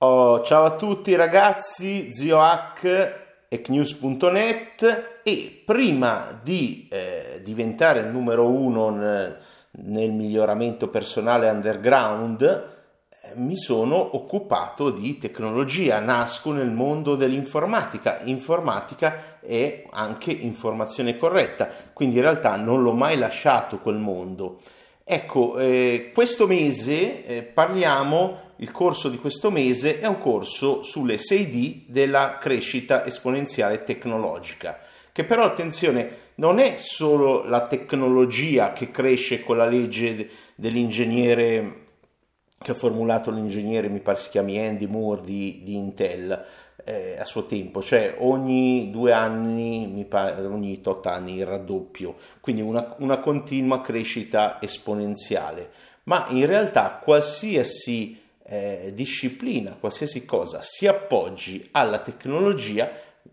Oh, ciao a tutti ragazzi, Zio Hack ecnews.net e prima di eh, diventare il numero uno nel, nel miglioramento personale underground eh, mi sono occupato di tecnologia, nasco nel mondo dell'informatica, informatica e anche informazione corretta, quindi in realtà non l'ho mai lasciato quel mondo. Ecco, eh, questo mese eh, parliamo il corso di questo mese è un corso sulle 6D della crescita esponenziale tecnologica, che però attenzione non è solo la tecnologia che cresce con la legge dell'ingegnere che ha formulato l'ingegnere, mi pare si chiami Andy Moore di, di Intel eh, a suo tempo, cioè ogni due anni, mi pare, ogni tot anni il raddoppio, quindi una, una continua crescita esponenziale. Ma in realtà qualsiasi eh, disciplina, qualsiasi cosa si appoggi alla tecnologia,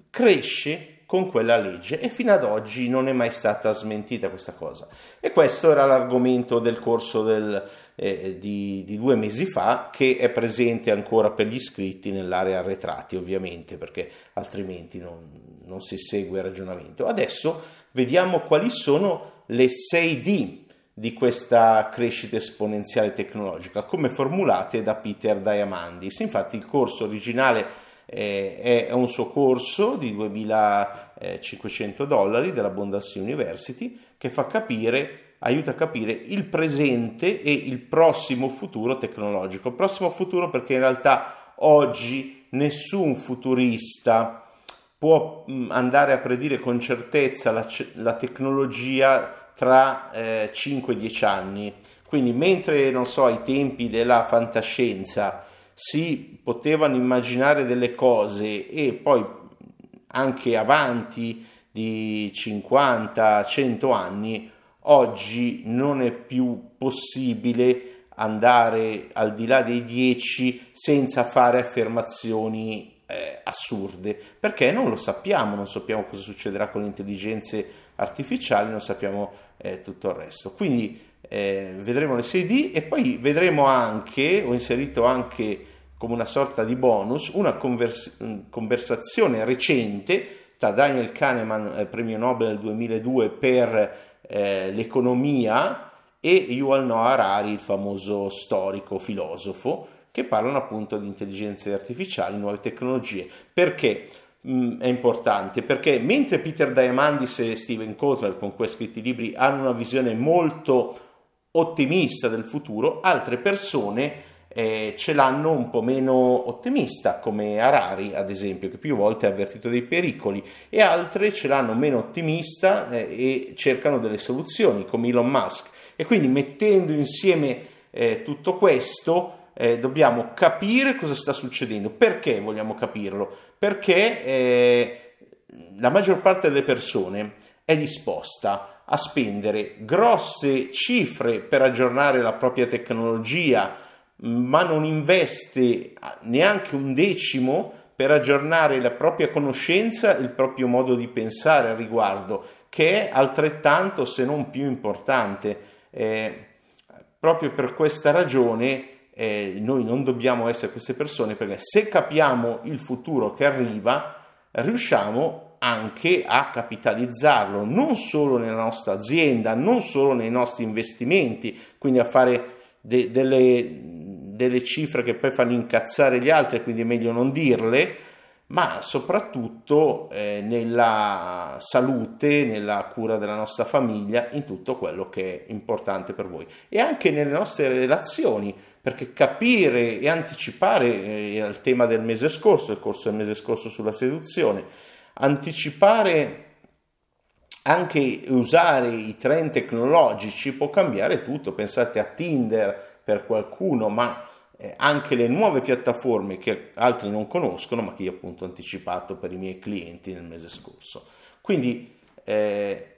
cresce con quella legge e fino ad oggi non è mai stata smentita questa cosa. E questo era l'argomento del corso del, eh, di, di, due mesi fa che è presente ancora per gli iscritti nell'area arretrati ovviamente perché altrimenti non, non si segue il ragionamento. Adesso vediamo quali sono le 6D di questa crescita esponenziale tecnologica, come formulate da Peter Diamandis. Infatti il corso originale eh, è un suo corso di 2500 dollari della Bondas University che fa capire, aiuta a capire il presente e il prossimo futuro tecnologico. Il prossimo futuro perché in realtà oggi nessun futurista può andare a predire con certezza la, la tecnologia tra eh, 5-10 anni. Quindi mentre, non so, ai tempi della fantascienza si potevano immaginare delle cose e poi anche avanti di 50-100 anni, oggi non è più possibile andare al di là dei 10 senza fare affermazioni eh, assurde, perché non lo sappiamo, non sappiamo cosa succederà con le intelligenze artificiali, non sappiamo eh, tutto il resto. Quindi eh, vedremo le 6D e poi vedremo anche, ho inserito anche come una sorta di bonus, una convers- conversazione recente tra Daniel Kahneman, eh, premio Nobel nel 2002 per eh, l'economia, e Yuval Noah Harari, il famoso storico filosofo, che parlano appunto di intelligenze artificiali, nuove tecnologie. Perché? Mm, è importante perché mentre Peter Diamandis e Steven Kotler con cui ha scritto i libri hanno una visione molto ottimista del futuro, altre persone eh, ce l'hanno un po' meno ottimista, come Harari ad esempio, che più volte ha avvertito dei pericoli, e altre ce l'hanno meno ottimista eh, e cercano delle soluzioni, come Elon Musk. E quindi mettendo insieme eh, tutto questo, eh, dobbiamo capire cosa sta succedendo. Perché vogliamo capirlo? Perché eh, la maggior parte delle persone è disposta a spendere grosse cifre per aggiornare la propria tecnologia, ma non investe neanche un decimo per aggiornare la propria conoscenza, il proprio modo di pensare al riguardo, che è altrettanto se non più importante. Eh, proprio per questa ragione eh, noi non dobbiamo essere queste persone perché se capiamo il futuro che arriva, riusciamo anche a capitalizzarlo non solo nella nostra azienda, non solo nei nostri investimenti, quindi a fare de- delle, delle cifre che poi fanno incazzare gli altri, quindi è meglio non dirle, ma soprattutto eh, nella salute, nella cura della nostra famiglia, in tutto quello che è importante per voi. E anche nelle nostre relazioni, perché capire e anticipare eh, il tema del mese scorso, il corso del mese scorso sulla seduzione, anticipare anche usare i trend tecnologici può cambiare tutto, pensate a Tinder per qualcuno, ma eh, anche le nuove piattaforme che altri non conoscono, ma che io appunto ho anticipato per i miei clienti nel mese scorso. Quindi eh,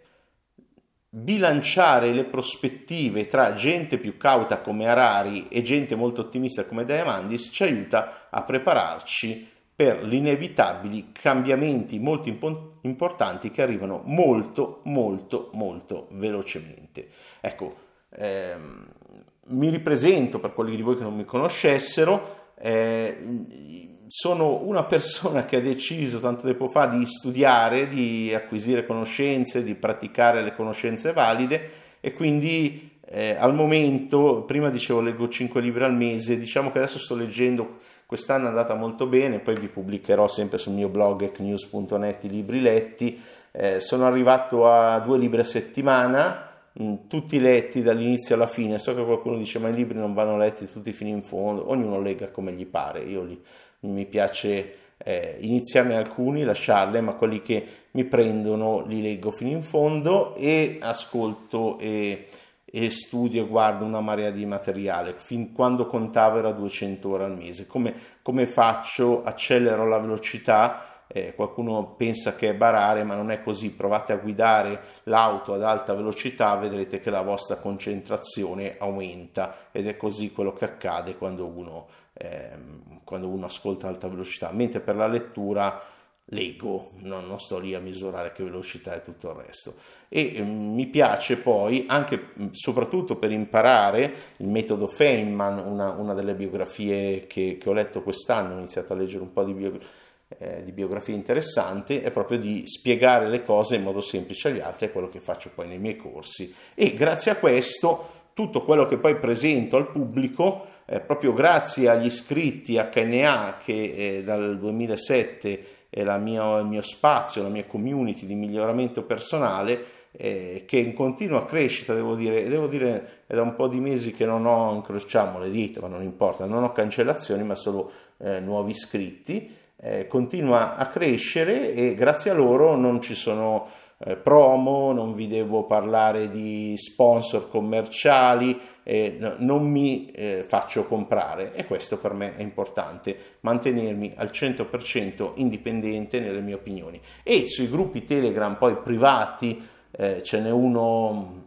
bilanciare le prospettive tra gente più cauta come Harari e gente molto ottimista come Diamandis ci aiuta a prepararci per gli inevitabili cambiamenti molto impo- importanti che arrivano molto molto molto velocemente. Ecco, ehm, mi ripresento per quelli di voi che non mi conoscessero, eh, sono una persona che ha deciso tanto tempo fa di studiare, di acquisire conoscenze, di praticare le conoscenze valide e quindi eh, al momento, prima dicevo leggo 5 libri al mese, diciamo che adesso sto leggendo, quest'anno è andata molto bene, poi vi pubblicherò sempre sul mio blog ecnews.net i libri letti, eh, sono arrivato a due libri a settimana, mh, tutti letti dall'inizio alla fine, so che qualcuno dice ma i libri non vanno letti tutti fino in fondo, ognuno lega come gli pare, io li, mi piace eh, iniziarne alcuni, lasciarli, ma quelli che mi prendono li leggo fino in fondo e ascolto e e studio e guardo una marea di materiale, fin quando contavo era 200 ore al mese. Come, come faccio? Accelero la velocità, eh, qualcuno pensa che è barare, ma non è così. Provate a guidare l'auto ad alta velocità, vedrete che la vostra concentrazione aumenta ed è così quello che accade quando uno, eh, quando uno ascolta alta velocità. Mentre per la lettura leggo, non, non, sto lì a misurare che velocità e tutto il resto. E eh, mi piace poi, anche soprattutto per imparare, il metodo Feynman, una, una delle biografie che, che, ho letto quest'anno, ho iniziato a leggere un po' di, bio, eh, di biografie interessanti, è proprio di spiegare le cose in modo semplice agli altri, è quello che faccio poi nei miei corsi. E grazie a questo, tutto quello che poi presento al pubblico, eh, proprio grazie agli iscritti HNA che eh, dal 2007 è mia, il mio spazio, la mia community di miglioramento personale eh, che è in continua crescita, devo dire, devo dire è da un po' di mesi che non ho, incrociamo le dita, ma non importa, non ho cancellazioni, ma solo eh, nuovi iscritti, eh, continua a crescere e grazie a loro non ci sono promo, non vi devo parlare di sponsor commerciali, eh, non mi eh, faccio comprare e questo per me è importante, mantenermi al 100% indipendente nelle mie opinioni. E sui gruppi Telegram poi privati eh, ce n'è uno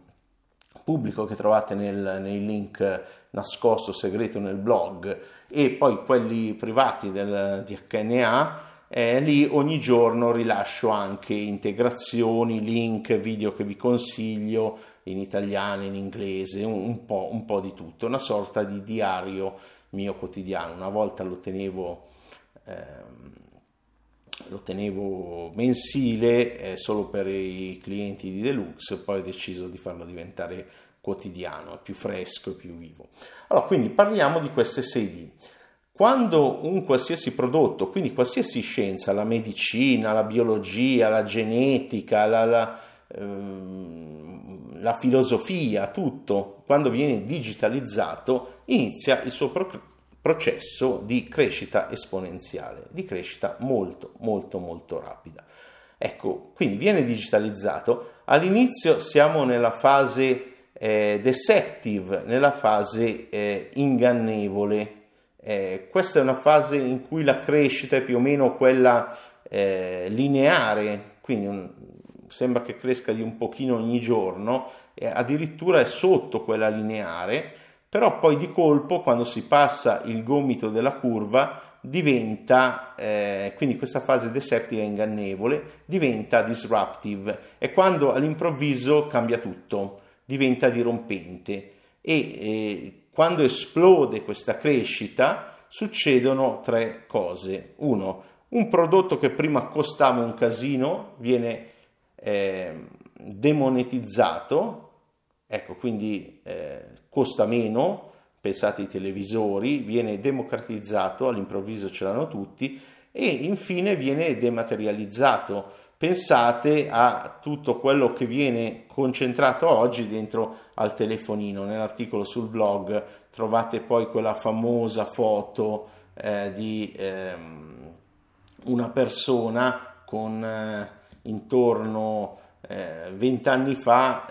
pubblico che trovate nel, nei link nascosto segreto nel blog e poi quelli privati del, di HNA eh, lì ogni giorno rilascio anche integrazioni, link, video che vi consiglio in italiano, in inglese, un, un, po', un po', di tutto, una sorta di diario mio quotidiano. Una volta lo tenevo, ehm, lo tenevo mensile eh, solo per i clienti di Deluxe, poi ho deciso di farlo diventare quotidiano, più fresco e più vivo. Allora, quindi parliamo di queste 6D. Quando un qualsiasi prodotto, quindi qualsiasi scienza, la medicina, la biologia, la genetica, la, la, ehm, la filosofia, tutto, quando viene digitalizzato, inizia il suo pro- processo di crescita esponenziale, di crescita molto, molto, molto rapida. Ecco, quindi viene digitalizzato. All'inizio siamo nella fase eh, deceptive, nella fase eh, ingannevole, eh, questa è una fase in cui la crescita è più o meno quella eh, lineare, quindi un, sembra che cresca di un pochino ogni giorno, eh, addirittura è sotto quella lineare, però poi di colpo quando si passa il gomito della curva diventa, eh, quindi questa fase desertica ingannevole, diventa disruptive, è quando all'improvviso cambia tutto, diventa dirompente. E eh, quando esplode questa crescita succedono tre cose. Uno, un prodotto che prima costava un casino viene eh, demonetizzato, ecco quindi eh, costa meno, pensate ai televisori, viene democratizzato, all'improvviso ce l'hanno tutti e infine viene dematerializzato pensate a tutto quello che viene concentrato oggi dentro al telefonino. Nell'articolo sul blog trovate poi quella famosa foto eh, di ehm, una persona con eh, intorno eh, vent'anni fa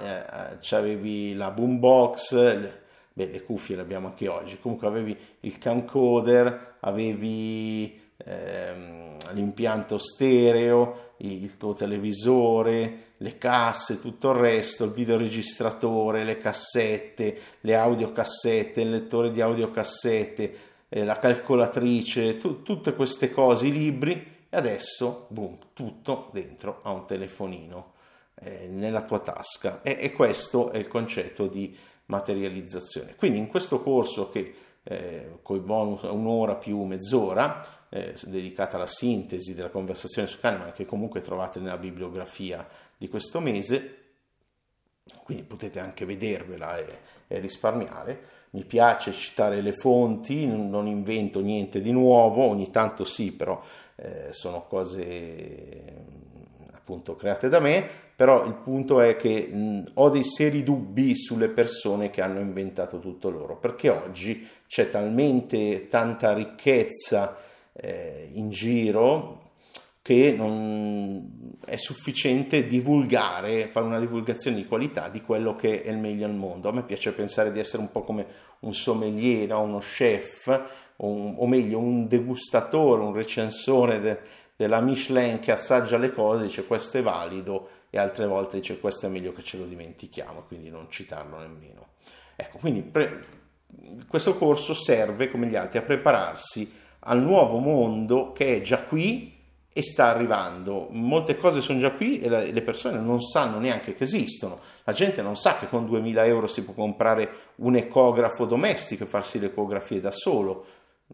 eh, avevi la boombox, le, beh, le cuffie le abbiamo anche oggi, comunque avevi il camcorder, avevi ehm, l'impianto stereo, il tuo televisore, le casse, tutto il resto, il videoregistratore, le cassette, le audiocassette, il lettore di audiocassette, eh, la calcolatrice, tu, tutte queste cose, i libri, e adesso, boom, tutto dentro a un telefonino eh, nella tua tasca. E, e questo è il concetto di materializzazione. Quindi in questo corso che eh, i bonus un'ora più mezz'ora, eh, dedicata alla sintesi della conversazione su Kahneman, che comunque trovate nella bibliografia di questo mese, quindi potete anche vedervela e, e risparmiare. Mi piace citare le fonti, non invento niente di nuovo, ogni tanto sì, però eh, sono cose create da me, però il punto è che mh, ho dei seri dubbi sulle persone che hanno inventato tutto loro, perché oggi c'è talmente tanta ricchezza eh, in giro che non è sufficiente divulgare, fare una divulgazione di qualità di quello che è il meglio al mondo. A me piace pensare di essere un po' come un sommelier, no? uno chef, o, un, o, meglio un degustatore, un recensore de, della Michelin che assaggia le cose, dice questo è valido e altre volte dice questo è meglio che ce lo dimentichiamo, quindi non citarlo nemmeno. Ecco, quindi pre- questo corso serve come gli altri a prepararsi al nuovo mondo che è già qui e sta arrivando. Molte cose sono già qui e le persone non sanno neanche che esistono. La gente non sa che con 2000 euro si può comprare un ecografo domestico e farsi le ecografie da solo.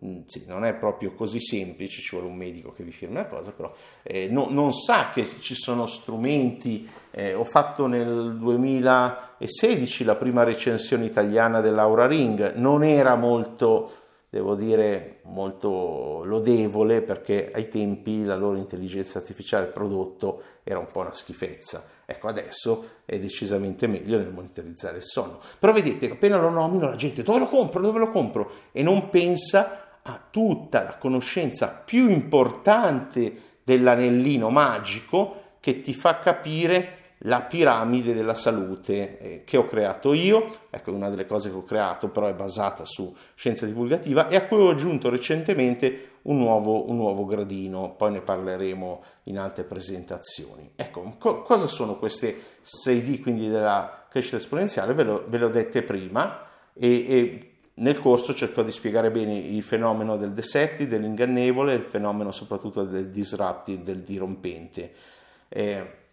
Mm, sì, non è proprio così semplice, ci vuole un medico che vi firma la cosa, però eh, no, non sa che ci sono strumenti. Eh, ho fatto nel 2016 la prima recensione italiana dell'Aura Ring, non era molto devo dire molto lodevole perché ai tempi la loro intelligenza artificiale prodotto era un po' una schifezza. Ecco, adesso è decisamente meglio nel monitorizzare il sonno. Però vedete, appena lo nomino la gente dove lo compro, dove lo compro e non pensa a tutta la conoscenza più importante dell'anellino magico che ti fa capire la piramide della salute eh, che ho creato io, ecco una delle cose che ho creato però è basata su scienza divulgativa e a cui ho aggiunto recentemente un nuovo, un nuovo gradino, poi ne parleremo in altre presentazioni. Ecco, co- cosa sono queste 6D quindi della crescita esponenziale? Ve, lo, ve le ho dette prima e, e nel corso cerco di spiegare bene il fenomeno del desetti, dell'ingannevole, il fenomeno soprattutto del disrupting, del dirompente. Eh,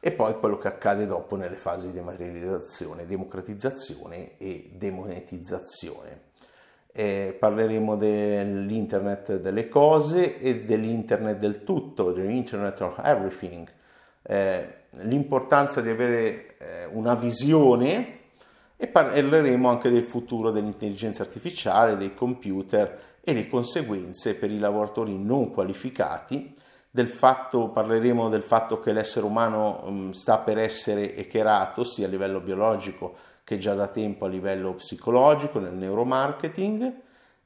e poi quello che accade dopo nelle fasi di materializzazione, democratizzazione e demonetizzazione. Eh, parleremo dell'internet delle cose e dell'internet del tutto, dell'internet of everything, eh, l'importanza di avere eh, una visione e parleremo anche del futuro dell'intelligenza artificiale, dei computer e le conseguenze per i lavoratori non qualificati del fatto, parleremo del fatto che l'essere umano um, sta per essere echerato sia a livello biologico che già da tempo a livello psicologico nel neuromarketing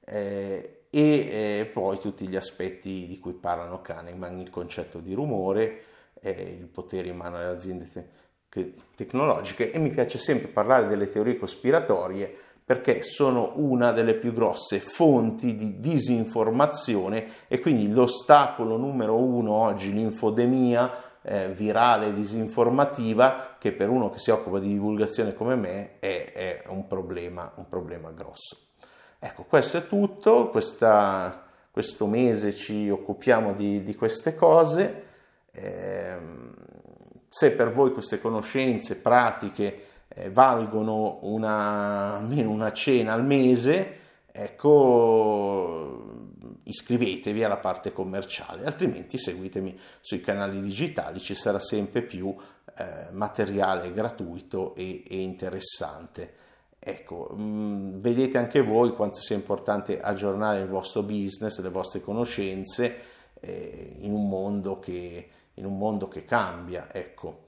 eh, e eh, poi tutti gli aspetti di cui parlano Kahneman, il concetto di rumore, eh, il potere in mano alle aziende tecnologiche e mi piace sempre parlare delle teorie cospiratorie perché sono una delle più grosse fonti di disinformazione e quindi l'ostacolo numero uno oggi, l'infodemia eh, virale disinformativa, che per uno che si occupa di divulgazione come me è, è un, problema, un problema grosso. Ecco, questo è tutto, Questa, questo mese ci occupiamo di, di queste cose. Eh, se per voi queste conoscenze pratiche eh, valgono una, almeno una cena al mese, ecco, iscrivetevi alla parte commerciale, altrimenti seguitemi sui canali digitali, ci sarà sempre più eh, materiale gratuito e, e interessante. Ecco, mh, mm, vedete anche voi quanto sia importante aggiornare il vostro business, le vostre conoscenze eh, in, un mondo che, in un mondo che cambia. Ecco,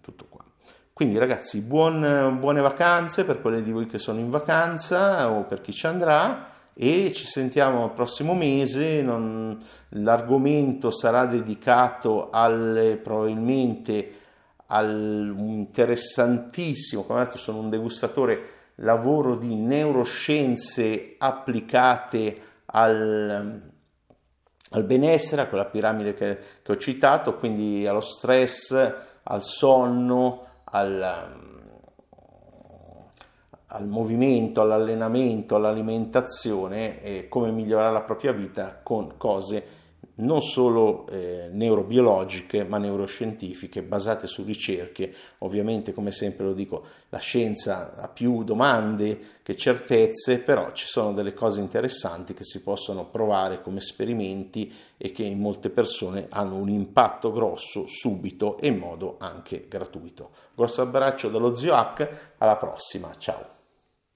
tutto qua. Quindi ragazzi, buon, buone vacanze per quelli di voi che sono in vacanza o per chi ci andrà e ci sentiamo il prossimo mese. Non, l'argomento sarà dedicato al, probabilmente al come detto sono un degustatore, lavoro di neuroscienze applicate al, al benessere, a quella piramide che, che ho citato, quindi allo stress, al sonno, al, al movimento, all'allenamento, all'alimentazione e come migliorare la propria vita con cose non solo eh, neurobiologiche ma neuroscientifiche basate su ricerche. Ovviamente, come sempre lo dico, la scienza ha più domande che certezze, però ci sono delle cose interessanti che si possono provare come esperimenti e che in molte persone hanno un impatto grosso subito e in modo anche gratuito. Grosso abbraccio dallo zio Hack, alla prossima, ciao!